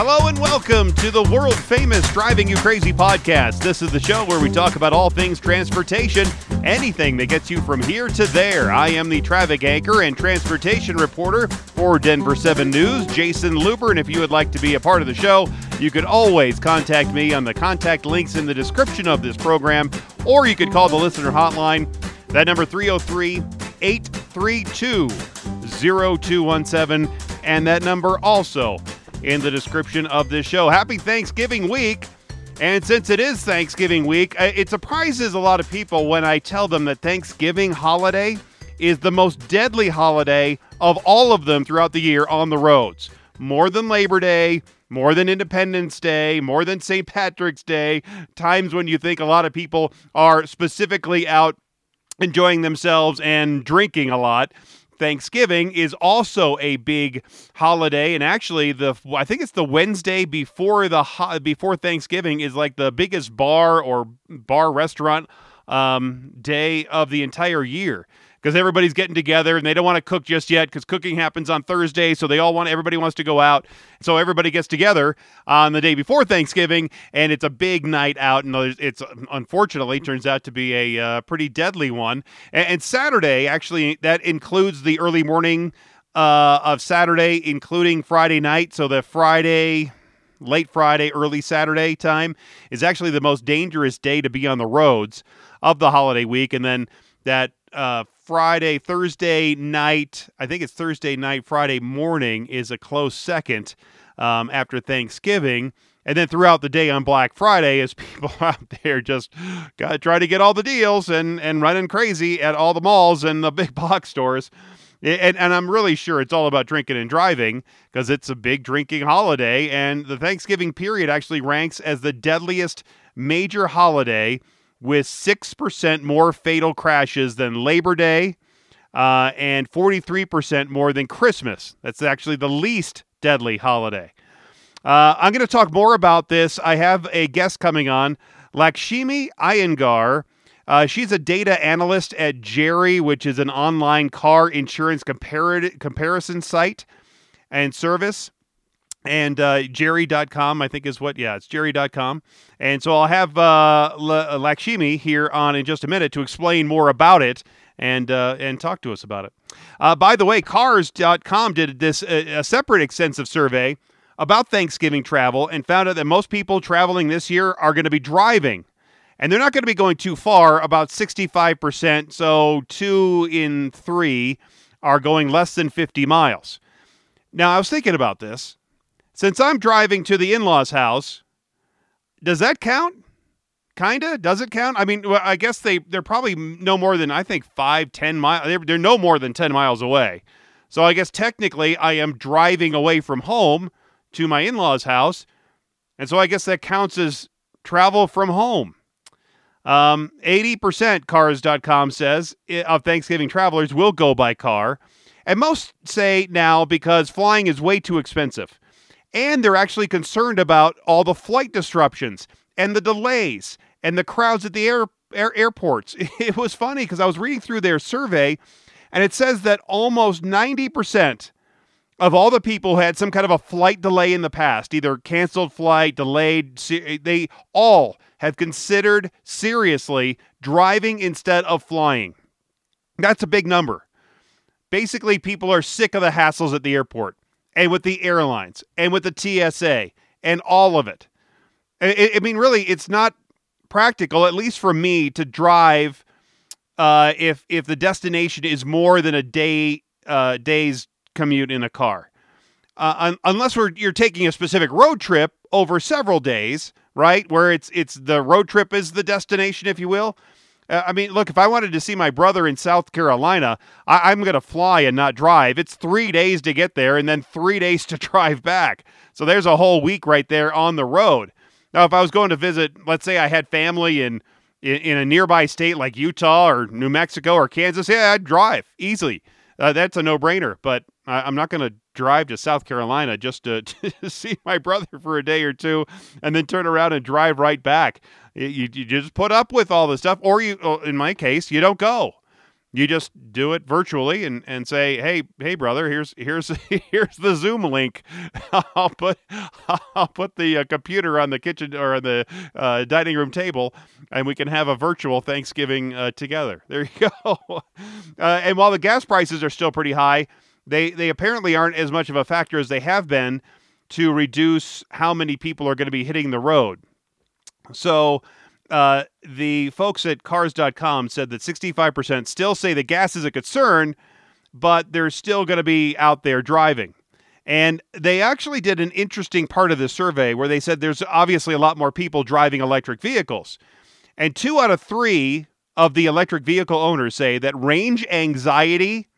Hello and welcome to the world famous Driving You Crazy podcast. This is the show where we talk about all things transportation, anything that gets you from here to there. I am the traffic anchor and transportation reporter for Denver 7 News, Jason Luber. And if you would like to be a part of the show, you could always contact me on the contact links in the description of this program, or you could call the listener hotline. That number 303 832 0217, and that number also in the description of this show. Happy Thanksgiving week. And since it is Thanksgiving week, uh, it surprises a lot of people when I tell them that Thanksgiving holiday is the most deadly holiday of all of them throughout the year on the roads. More than Labor Day, more than Independence Day, more than St. Patrick's Day, times when you think a lot of people are specifically out enjoying themselves and drinking a lot. Thanksgiving is also a big holiday, and actually, the I think it's the Wednesday before the before Thanksgiving is like the biggest bar or bar restaurant um, day of the entire year because everybody's getting together and they don't want to cook just yet because cooking happens on Thursday. So they all want, everybody wants to go out. So everybody gets together on the day before Thanksgiving and it's a big night out. And it's unfortunately turns out to be a uh, pretty deadly one. And, and, Saturday, actually, that includes the early morning uh, of Saturday, including Friday night. So the Friday, late Friday, early Saturday time is actually the most dangerous day to be on the roads of the holiday week. And then that uh, Friday, Thursday night, I think it's Thursday night, Friday morning is a close second um, after Thanksgiving. And then throughout the day on Black Friday, as people out there just got try to get all the deals and, and running crazy at all the malls and the big box stores. And, and I'm really sure it's all about drinking and driving because it's a big drinking holiday. And the Thanksgiving period actually ranks as the deadliest major holiday with 6% more fatal crashes than Labor Day uh, and 43% more than Christmas. That's actually the least deadly holiday. Uh, I'm going to talk more about this. I have a guest coming on, Lakshmi Iyengar. Uh, she's a data analyst at Jerry, which is an online car insurance compar- comparison site and service and uh, jerry.com i think is what yeah it's jerry.com and so i'll have uh, L- lakshmi here on in just a minute to explain more about it and uh, and talk to us about it. Uh, by the way cars.com did this a separate extensive survey about thanksgiving travel and found out that most people traveling this year are going to be driving. And they're not going to be going too far about 65% so two in three are going less than 50 miles. Now i was thinking about this since I'm driving to the in law's house, does that count? Kinda? Does it count? I mean, well, I guess they, they're probably no more than, I think, five, ten miles. They're, they're no more than 10 miles away. So I guess technically I am driving away from home to my in law's house. And so I guess that counts as travel from home. Um, 80% cars.com says of Thanksgiving travelers will go by car. And most say now because flying is way too expensive and they're actually concerned about all the flight disruptions and the delays and the crowds at the air, air airports. It was funny because I was reading through their survey, and it says that almost 90% of all the people who had some kind of a flight delay in the past, either canceled flight, delayed, they all have considered seriously driving instead of flying. That's a big number. Basically, people are sick of the hassles at the airport and with the airlines and with the TSA and all of it. I, I mean, really, it's not practical, at least for me, to drive uh, if if the destination is more than a day uh, day's commute in a car. Uh, un- unless we're you're taking a specific road trip over several days, right? Where it's it's the road trip is the destination, if you will. Uh, I mean, look, if I wanted to see my brother in South Carolina, I- am going to fly and not drive. It's three days to get there and then three days to drive back. So there's a whole week right there on the road. Now, if I was going to visit, let's say I had family in, in, in a nearby state like Utah or New Mexico or Kansas, yeah, I'd drive easily. Uh, that's a no brainer. But I- I'm not going to drive to South Carolina just to, to, see my brother for a day or two and then turn around and drive right back. You, you just put up with all the stuff, or you, in my case, you don't go. You just do it virtually and, and say, hey, hey, brother, here's here's here's the Zoom link. I'll put I'll put the uh, computer on the kitchen or on the uh, dining room table, and we can have a virtual Thanksgiving uh, together. There you go. Uh, and while the gas prices are still pretty high, they they apparently aren't as much of a factor as they have been to reduce how many people are going to be hitting the road. So uh, the folks at cars.com said that 65% still say that gas is a concern, but they're still going to be out there driving. And they actually did an interesting part of the survey where they said there's obviously a lot more people driving electric vehicles. And two out of three of the electric vehicle owners say that range anxiety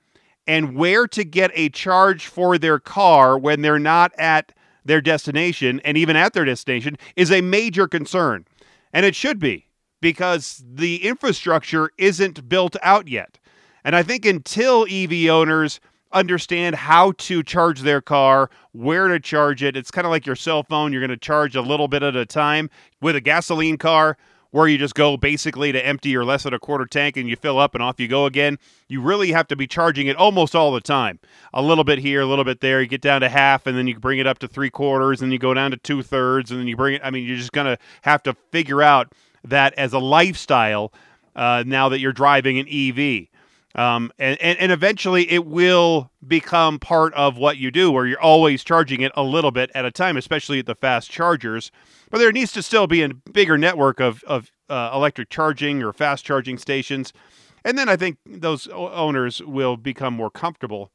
and where to get a charge for their car when they're not at their destination and even at their destination is a major concern. And it should be because the infrastructure isn't built out yet. And I think until EV owners understand how to charge their car, where to charge it, it's kind of like your cell phone. You're going to charge a little bit at a time. With a gasoline car, where you just go basically to empty your less than a quarter tank and you fill up and off you go again. You really have to be charging it almost all the time. A little bit here, a little bit there. You get down to half and then you bring it up to three quarters and you go down to two thirds and then you bring it. I mean, you're just going to have to figure out that as a lifestyle uh, now that you're driving an EV. Um, and, and, and eventually it will become part of what you do where you're always charging it a little bit at a time, especially at the fast chargers. But there needs to still be a bigger network of, of uh, electric charging or fast charging stations. And then I think those owners will become more comfortable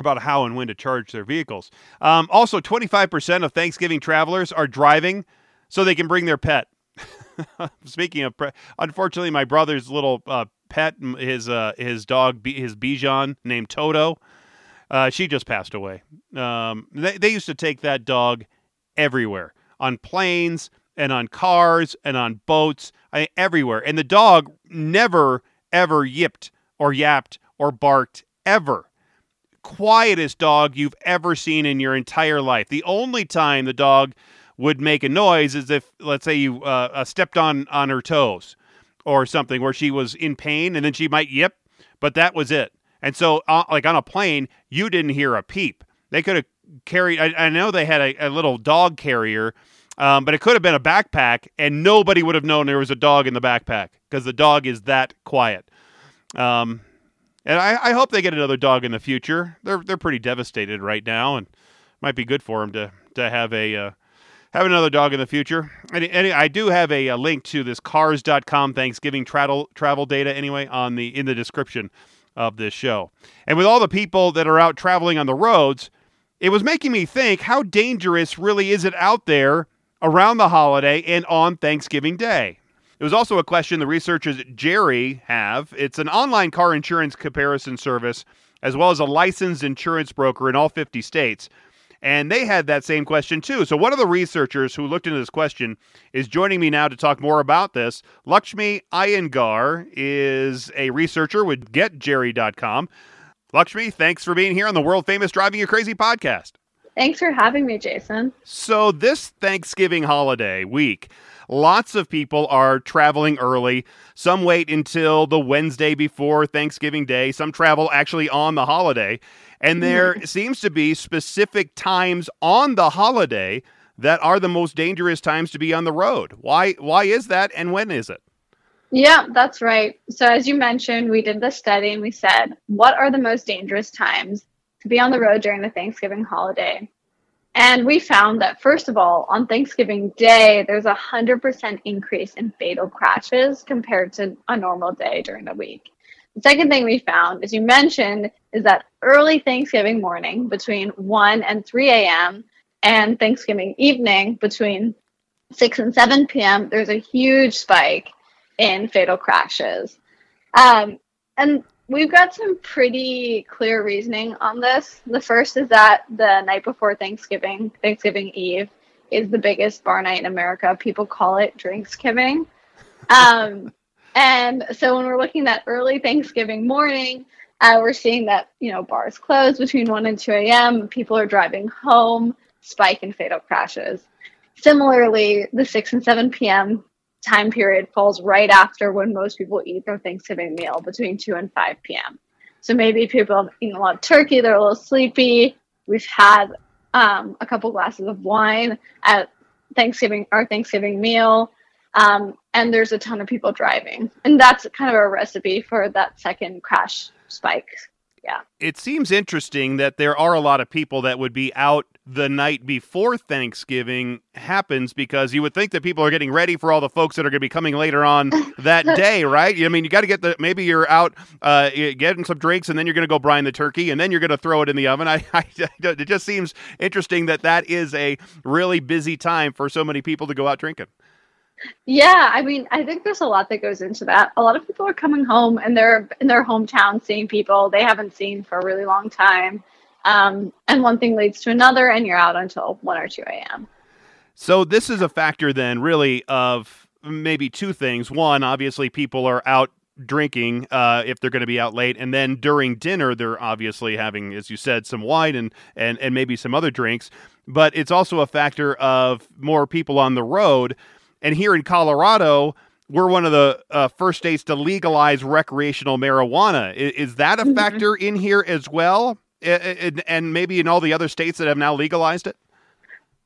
about how and when to charge their vehicles. Um, also, 25% of Thanksgiving travelers are driving so they can bring their pet. Speaking of, pre- unfortunately, my brother's little uh, pet, his uh, his dog, his Bichon named Toto, uh, she just passed away. Um, they, they used to take that dog everywhere on planes and on cars and on boats, I everywhere. And the dog never, ever yipped or yapped or barked ever. Quietest dog you've ever seen in your entire life. The only time the dog would make a noise is if, let's say, you uh, uh, stepped on on her toes or something where she was in pain, and then she might yip, but that was it. And so, uh, like on a plane, you didn't hear a peep. They could have carried. I, I, know they had a, a little dog carrier um, but it could have been a backpack, and nobody would have known there was a dog in the backpack because the dog is that quiet. Um, and I, I, hope they get another dog in the future. They're they're pretty devastated right now, and might be good for them to to have a uh, have another dog in the future. And, I do have a, a, link to this Cars.com Thanksgiving travel travel data anyway on the in the description of this show. And with all the people that are out traveling on the roads, it was making me think: how dangerous really is it out there? around the holiday and on Thanksgiving Day. It was also a question the researchers Jerry have. It's an online car insurance comparison service, as well as a licensed insurance broker in all 50 states. And they had that same question too. So, one of the researchers who looked into this question is joining me now to talk more about this. Lakshmi Iyengar is a researcher with GetJerry.com. Lakshmi, thanks for being here on the world famous Driving You Crazy podcast. Thanks for having me, Jason. So, this Thanksgiving holiday week, lots of people are traveling early. Some wait until the Wednesday before Thanksgiving Day. Some travel actually on the holiday. And mm-hmm. there seems to be specific times on the holiday that are the most dangerous times to be on the road. Why why is that and when is it? Yeah, that's right. So as you mentioned, we did the study and we said, what are the most dangerous times to be on the road during the Thanksgiving holiday. And we found that, first of all, on Thanksgiving Day, there's a 100% increase in fatal crashes compared to a normal day during the week. The second thing we found, as you mentioned, is that early Thanksgiving morning between 1 and 3 a.m. and Thanksgiving evening between 6 and 7 p.m., there's a huge spike in fatal crashes. Um, and we've got some pretty clear reasoning on this. The first is that the night before Thanksgiving, Thanksgiving Eve, is the biggest bar night in America. People call it Drinksgiving. Um, and so when we're looking at early Thanksgiving morning, uh, we're seeing that you know bars close between 1 and 2 a.m. People are driving home, spike in fatal crashes. Similarly, the 6 and 7 p.m. time period falls right after when most people eat their Thanksgiving meal between 2 and 5 p.m. So maybe people have eaten a lot of turkey, they're a little sleepy. We've had um, a couple glasses of wine at Thanksgiving, our Thanksgiving meal. Um, and there's a ton of people driving. And that's kind of a recipe for that second crash spike. Yeah. It seems interesting that there are a lot of people that would be out the night before Thanksgiving happens because you would think that people are getting ready for all the folks that are going to be coming later on that day, right? I mean, you got to get the maybe you're out uh, getting some drinks and then you're going to go brine the turkey and then you're going to throw it in the oven. I, I, it just seems interesting that that is a really busy time for so many people to go out drinking. Yeah, I mean, I think there's a lot that goes into that. A lot of people are coming home and they're in their hometown seeing people they haven't seen for a really long time. Um, and one thing leads to another, and you're out until 1 or 2 a.m. So, this is a factor then, really, of maybe two things. One, obviously, people are out drinking uh, if they're going to be out late, and then during dinner, they're obviously having, as you said, some wine and and and maybe some other drinks. But it's also a factor of more people on the road. And here in Colorado, we're one of the uh, first states to legalize recreational marijuana. Is, is that a mm-hmm. factor in here as well? And, and maybe in all the other states that have now legalized it?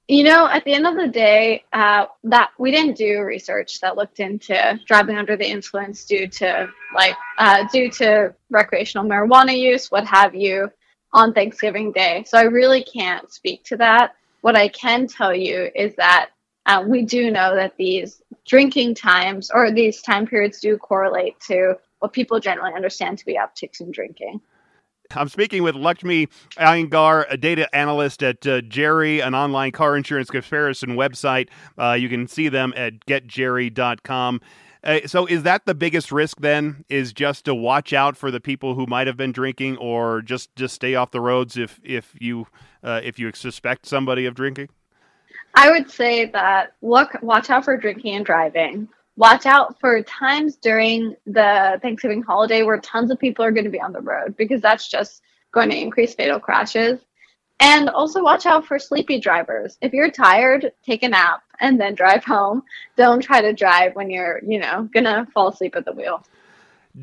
You know, at the end of the day, uh, that we didn't do research that looked into driving under the influence due to like uh, due to recreational marijuana use, what have you, on Thanksgiving Day. So I really can't speak to that. What I can tell you is that uh, we do know that these drinking times or these time periods do correlate to what people generally understand to be upticks in drinking. I'm speaking with Lakshmi Iyengar, a data analyst at uh, Jerry, an online car insurance comparison website. Uh, you can see them at getjerry.com. Uh, so, is that the biggest risk then? Is just to watch out for the people who might have been drinking, or just just stay off the roads if if you uh, if you suspect somebody of drinking? I would say that look, watch out for drinking and driving. Watch out for times during the Thanksgiving holiday where tons of people are going to be on the road because that's just going to increase fatal crashes. And also watch out for sleepy drivers. If you're tired, take a nap and then drive home. Don't try to drive when you're, you know, going to fall asleep at the wheel.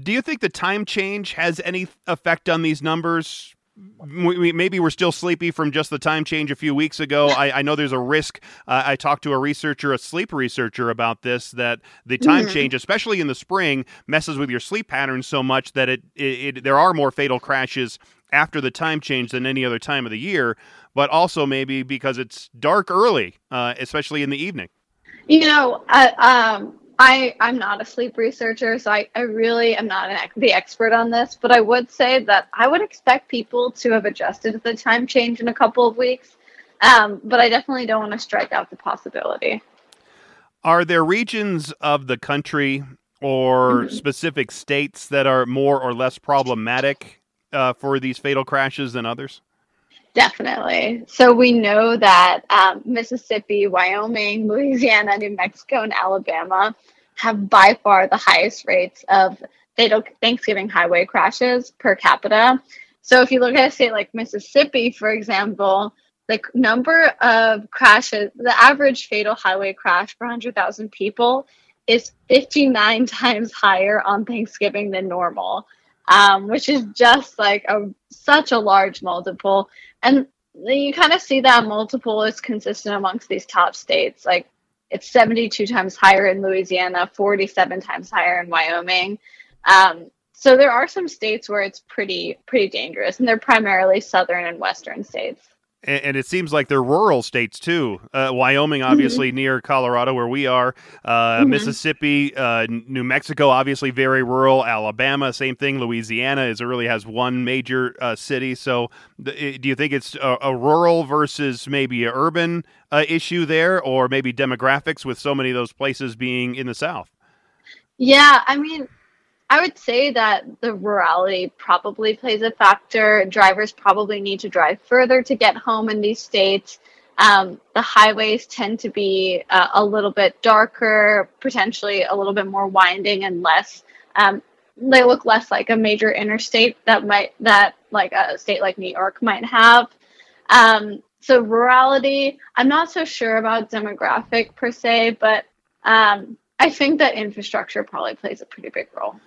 Do you think the time change has any effect on these numbers? We, maybe we're still sleepy from just the time change a few weeks ago. I, I know there's a risk. Uh, I talked to a researcher, a sleep researcher, about this that the time mm-hmm. change, especially in the spring, messes with your sleep patterns so much that it, it, it there are more fatal crashes after the time change than any other time of the year. But also maybe because it's dark early, uh, especially in the evening. You know, uh, um, I, I'm not a sleep researcher, so I, I really am not an, the expert on this, but I would say that I would expect people to have adjusted to the time change in a couple of weeks. Um, but I definitely don't want to strike out the possibility. Are there regions of the country or mm-hmm. specific states that are more or less problematic uh, for these fatal crashes than others? Definitely. So we know that um, Mississippi, Wyoming, Louisiana, New Mexico, and Alabama have by far the highest rates of fatal Thanksgiving highway crashes per capita. So if you look at a state like Mississippi, for example, the number of crashes, the average fatal highway crash per 100,000 people is 59 times higher on Thanksgiving than normal um, which is just like a such a large multiple. And you kind of see that multiple is consistent amongst these top states. Like it's 72 times higher in Louisiana, 47 times higher in Wyoming. Um, so there are some states where it's pretty pretty dangerous, and they're primarily southern and western states and, and, it seems like they're rural states too. Uh, Wyoming, mm-hmm. obviously mm-hmm. near Colorado, where we are. Uh, mm-hmm. Mississippi, uh, New Mexico, obviously very rural. Alabama, same thing. Louisiana is really has one major uh, city. So, th- do you think it's a, a, rural versus maybe an urban uh, issue there, or maybe demographics with so many of those places being in the South? Yeah, I mean, I would say that the rurality probably plays a factor. Drivers probably need to drive further to get home in these states. Um, the highways tend to be uh, a little bit darker, potentially a little bit more winding and less. Um, they look less like a major interstate that might that like a state like New York might have. Um, so rurality, I'm not so sure about demographic per se, but um, I think that infrastructure probably plays a pretty big role.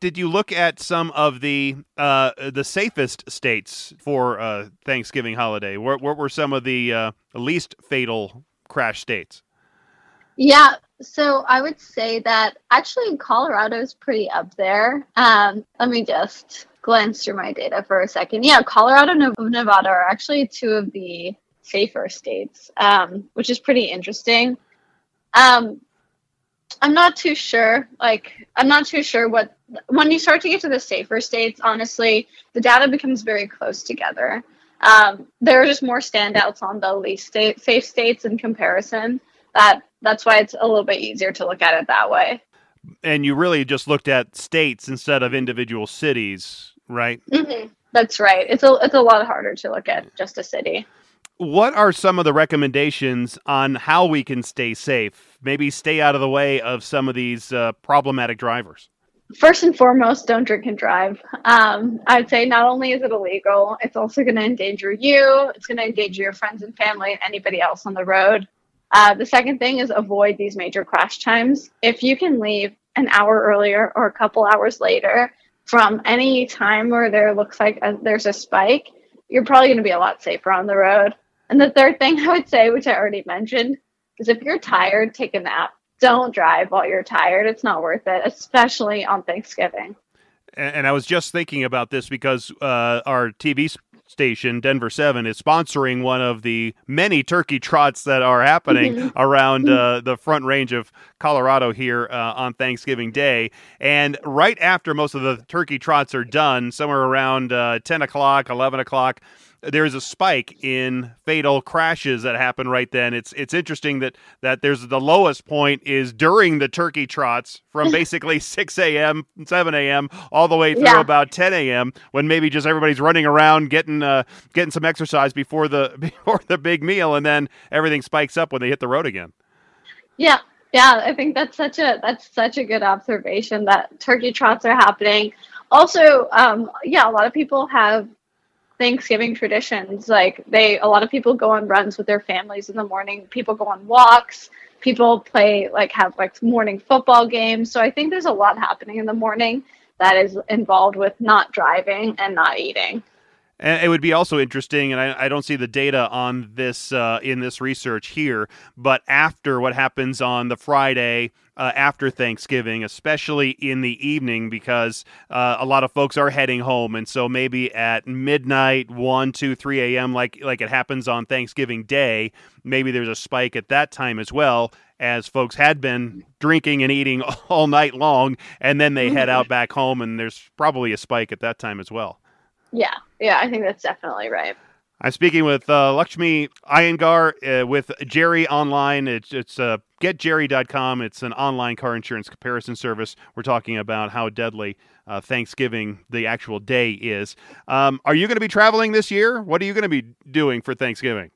Did you look at some of the uh, the safest states for uh, Thanksgiving holiday? What, what were some of the uh, least fatal crash states? Yeah, so I would say that actually Colorado is pretty up there. Um, let me just glance through my data for a second. Yeah, Colorado and Nevada are actually two of the safer states, um, which is pretty interesting. Um, I'm not too sure. Like, I'm not too sure what when you start to get to the safer states. Honestly, the data becomes very close together. Um, there are just more standouts on the least state, safe states in comparison. That that's why it's a little bit easier to look at it that way. And you really just looked at states instead of individual cities, right? Mm-hmm. That's right. It's a it's a lot harder to look at just a city. What are some of the recommendations on how we can stay safe? Maybe stay out of the way of some of these uh, problematic drivers. First and foremost, don't drink and drive. Um, I'd say not only is it illegal, it's also going to endanger you. It's going to endanger your friends and family and anybody else on the road. Uh, the second thing is avoid these major crash times. If you can leave an hour earlier or a couple hours later from any time where there looks like a, there's a spike, you're probably going to be a lot safer on the road. And the third thing I would say, which I already mentioned, is if you're tired, take a nap. Don't drive while you're tired. It's not worth it, especially on Thanksgiving. And I was just thinking about this because uh, our TV station, Denver 7, is sponsoring one of the many turkey trots that are happening mm-hmm. around uh, the front range of Colorado here uh, on Thanksgiving Day. And right after most of the turkey trots are done, somewhere around uh, 10 o'clock, 11 o'clock, there's a spike in fatal crashes that happen right then. It's it's interesting that that there's the lowest point is during the turkey trots from basically 6 a.m., 7 a.m. all the way through yeah. about 10 a.m. when maybe just everybody's running around getting uh, getting some exercise before the before the big meal, and then everything spikes up when they hit the road again. Yeah, yeah, I think that's such a that's such a good observation that turkey trots are happening. Also, um, yeah, a lot of people have Thanksgiving traditions. Like they, a lot of people go on runs with their families in the morning. People go on walks. People play like have like morning football games. So I think there's a lot happening in the morning that is involved with not driving and not eating. And it would be also interesting, and I, I don't see the data on this uh, in this research here, but after what happens on the Friday uh, after Thanksgiving, especially in the evening, because uh, a lot of folks are heading home, and so maybe at midnight, one, two, three a.m., like like it happens on Thanksgiving Day, maybe there's a spike at that time as well, as folks had been drinking and eating all night long, and then they head out back home, and there's probably a spike at that time as well. Yeah, yeah, I think that's definitely right. I'm speaking with uh, Lakshmi Iyengar uh, with Jerry Online. It's, it's uh, getjerry.com. It's an online car insurance comparison service. We're talking about how deadly uh, Thanksgiving, the actual day, is. Um, are you going to be traveling this year? What are you going to be doing for Thanksgiving?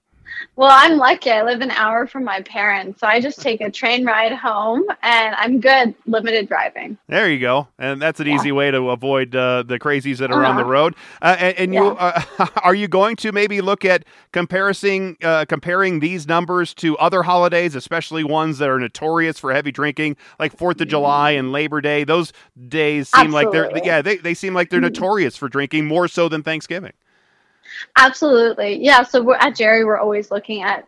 Well, I'm lucky. I live an hour from my parents, so I just take a train ride home, and I'm good. Limited driving. There you go, and that's an yeah. easy way to avoid uh, the crazies that are uh-huh. on the road. Uh, and, and yeah. you uh, are you going to maybe look at comparing uh, comparing these numbers to other holidays, especially ones that are notorious for heavy drinking, like Fourth of July and Labor Day. Those days seem Absolutely. like they're yeah they, they seem like they're notorious for drinking more so than Thanksgiving. Absolutely. Yeah. So we're at Jerry, we're always looking at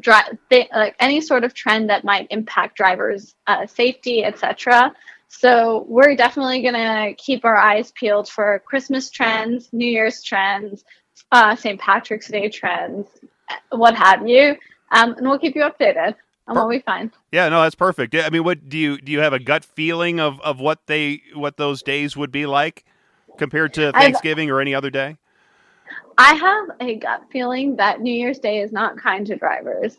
dri- th- like any sort of trend that might impact drivers' uh, safety, etc. So we're definitely going to keep our eyes peeled for Christmas trends, New Year's trends, uh, St. Patrick's Day trends, what have you, um, and we'll keep you updated on what we find. Yeah, no, that's perfect. I mean, what do you do? You have a gut feeling of of what they what those days would be like compared to Thanksgiving I've, or any other day? I have a gut feeling that New Year's Day is not kind to drivers.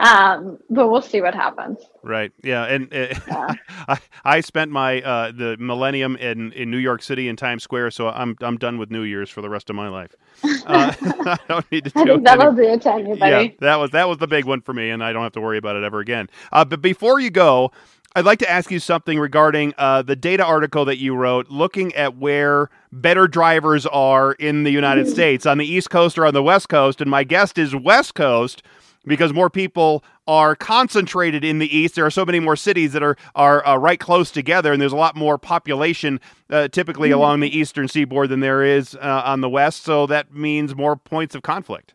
Um, but we'll see what happens. Right. Yeah. And uh, yeah. I, I spent my uh, the millennium in, in New York City in Times Square, so I'm I'm done with New Year's for the rest of my life. Uh, I don't need to. I think that'll do it, buddy. Yeah, that was that was the big one for me, and I don't have to worry about it ever again. Uh, but before you go, I'd like to ask you something regarding uh, the data article that you wrote, looking at where better drivers are in the United mm-hmm. States, on the East Coast or on the West Coast. And my guest is West Coast because more people are concentrated in the east. There are so many more cities that are are uh, right close together, and there's a lot more population uh, typically mm-hmm. along the eastern seaboard than there is uh, on the west. So that means more points of conflict.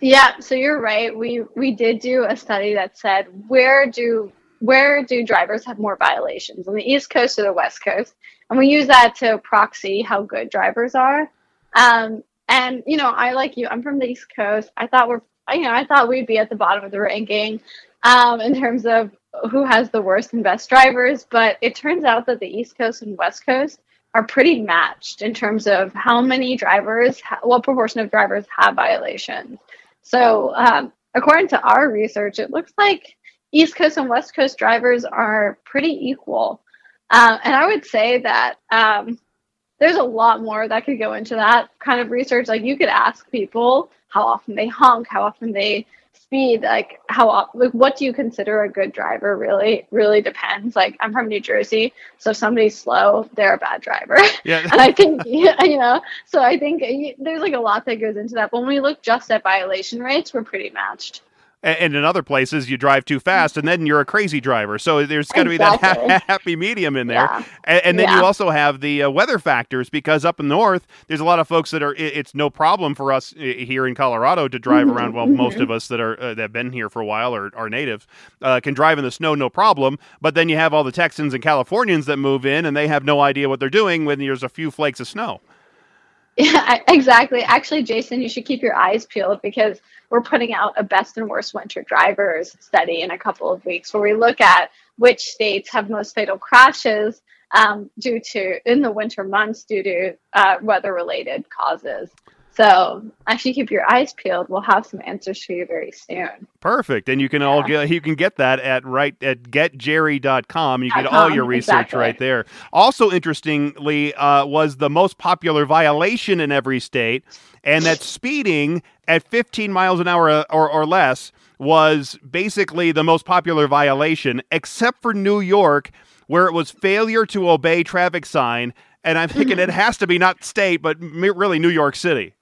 Yeah, so you're right. We we did do a study that said where do where do drivers have more violations on the East Coast or the West Coast, and we use that to proxy how good drivers are. Um, and you know, I like you. I'm from the East Coast. I thought we're you know I thought we'd be at the bottom of the ranking um, in terms of who has the worst and best drivers, but it turns out that the East Coast and West Coast are pretty matched in terms of how many drivers, what proportion of drivers have violations. So, um, according to our research, it looks like East Coast and West Coast drivers are pretty equal. Uh, and I would say that um, there's a lot more that could go into that kind of research. Like, you could ask people how often they honk, how often they speed like how like what do you consider a good driver really really depends. Like i'm from new jersey so if somebody's slow they're a bad driver. Yeah. And i think you know so i think there's like a lot that goes into that. But when we look just at violation rates we're pretty matched and in other places you drive too fast and then you're a crazy driver so there's got to exactly. be that ha- happy medium in there yeah. and, and, then yeah. you also have the uh, weather factors because up in the north there's a lot of folks that are it's no problem for us here in colorado to drive mm-hmm. around well mm-hmm. most of us that are uh, that have been here for a while or are native uh, can drive in the snow no problem but then you have all the texans and californians that move in and they have no idea what they're doing when there's a few flakes of snow yeah exactly actually jason you should keep your eyes peeled because we're putting out a best and worst winter drivers study in a couple of weeks where we look at which states have most fatal crashes um, due to in the winter months due to uh, weather related causes. So actually keep your eyes peeled. We'll have some answers for you very soon. Perfect. And you can yeah. all get you can get that at right at getjerry.com. You get all your research exactly. right there. Also interestingly uh, was the most popular violation in every state and that speeding at 15 miles an hour or, or less was basically the most popular violation except for New York where it was failure to obey traffic sign and I'm thinking it has to be not state but really New York City.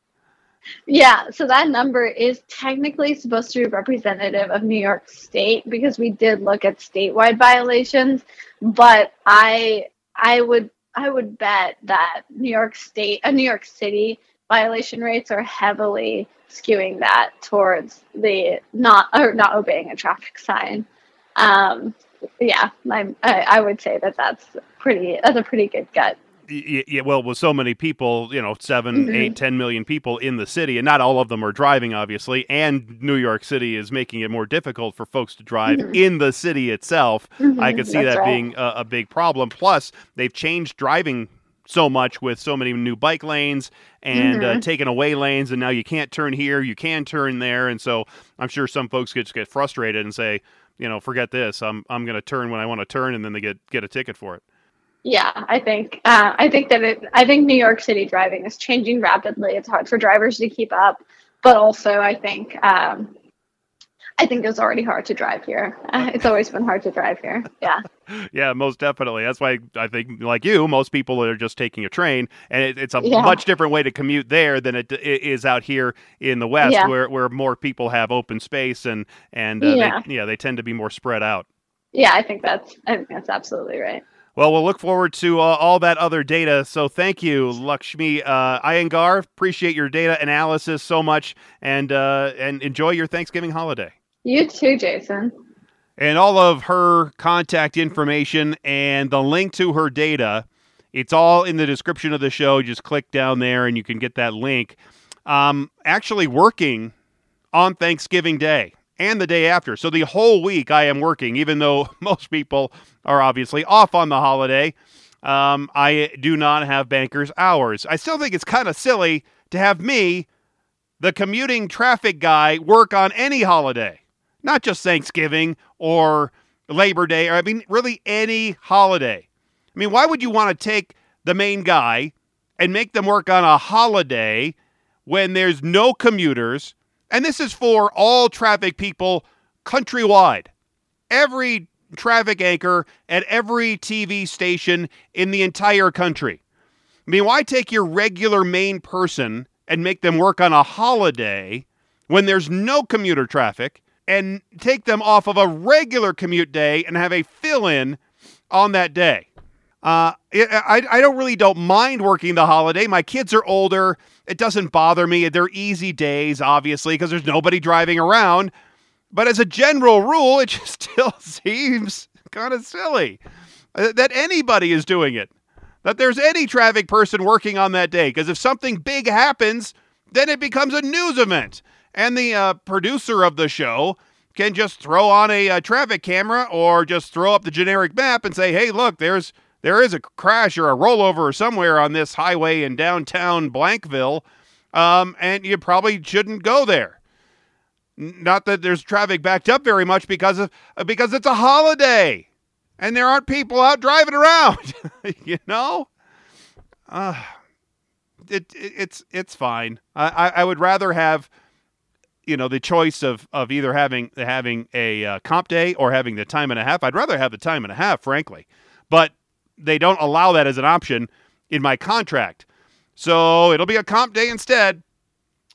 Yeah, so that number is technically supposed to be representative of New York State because we did look at statewide violations, but I I would I would bet that New York State, a uh, New York City violation rates are heavily skewing that towards the not or not obeying a traffic sign. Um, yeah, I, I would say that that's pretty that's a pretty good gut yeah, well, with so many people, you know, 7 mm-hmm. eight, ten million people in the city, and not all of them are driving, obviously, and New York City is making it more difficult for folks to drive mm-hmm. in the city itself. Mm-hmm. I could see That's that right. being a, a big problem. Plus, they've changed driving so much with so many new bike lanes and uh, mm-hmm. uh, taken away lanes, and now you can't turn here, you can turn there, and so I'm sure some folks just get frustrated and say, you know, forget this. I'm I'm going to turn when I want to turn, and then they get get a ticket for it. Yeah, I think uh, I think that it, I think New York City driving is changing rapidly. It's hard for drivers to keep up, but also I think um, I think it's already hard to drive here. Uh, it's always been hard to drive here. Yeah. yeah, most definitely. That's why I think, like you, most people are just taking a train, and it, it's a yeah. much different way to commute there than it, it is out here in the West, yeah. where where more people have open space and and uh, yeah. They, yeah, they tend to be more spread out. Yeah, I think that's I think that's absolutely right. Well, we'll look forward to uh, all that other data. So thank you, Lakshmi uh, Iyengar. Appreciate your data analysis so much, and uh, and enjoy your Thanksgiving holiday. You too, Jason. And all of her contact information and the link to her data, it's all in the description of the show. Just click down there, and you can get that link. Um, actually, working on Thanksgiving Day and the day after. So the whole week I am working, even though most people are obviously off on the holiday. Um, I do not have banker's hours. I still think it's kind of silly to have me, the commuting traffic guy, work on any holiday, not just Thanksgiving or Labor Day, or I mean, really any holiday. I mean, why would you want to take the main guy and make them work on a holiday when there's no commuters? And this is for all traffic people countrywide. Every traffic anchor at every TV station in the entire country. I mean, why take your regular main person and make them work on a holiday when there's no commuter traffic and take them off of a regular commute day and have a fill in on that day. Uh, I, I don't really don't mind working the holiday. My kids are older. It doesn't bother me. They're easy days, obviously, because there's nobody driving around. But as a general rule, it just still seems kind of silly uh, that anybody is doing it. That there's any traffic person working on that day. Because if something big happens, then it becomes a news event. And the uh, producer of the show can just throw on a, a uh, traffic camera or just throw up the generic map and say, hey, look, there's there is a crash or a rollover somewhere on this highway in downtown Blankville, um, and you probably shouldn't go there. Not that there's traffic backed up very much because of because it's a holiday, and there aren't people out driving around. you know, uh, it, it, it's it's fine. I, I would rather have you know the choice of of either having having a uh, comp day or having the time and a half. I'd rather have the time and a half, frankly. But they don't allow that as an option in my contract. So it'll be a comp day instead.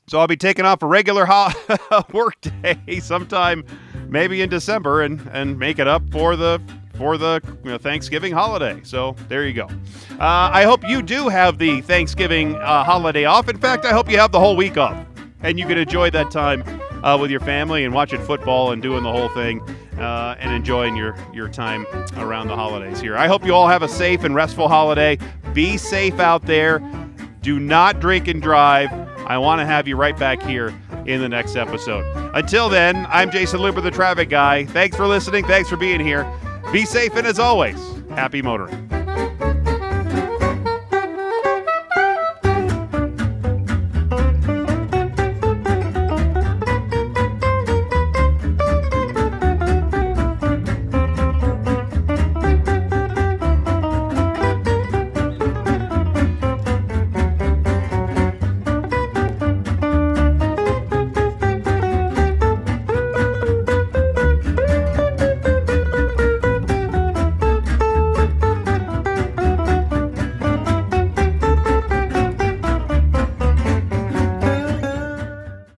So I'll be taking off a regular ho- work day sometime, maybe in December, and and make it up for the for the you know, Thanksgiving holiday. So there you go. Uh, I hope you do have the Thanksgiving uh, holiday off. In fact, I hope you have the whole week off, and you can enjoy that time uh, with your family and watching football and doing the whole thing uh, and enjoying your, your time around the holidays here. I hope you all have a safe and restful holiday. Be safe out there. Do not drink and drive. I want to have you right back here in the next episode. Until then, I'm Jason Luber, the traffic guy. Thanks for listening. Thanks for being here. Be safe, and as always, happy motoring.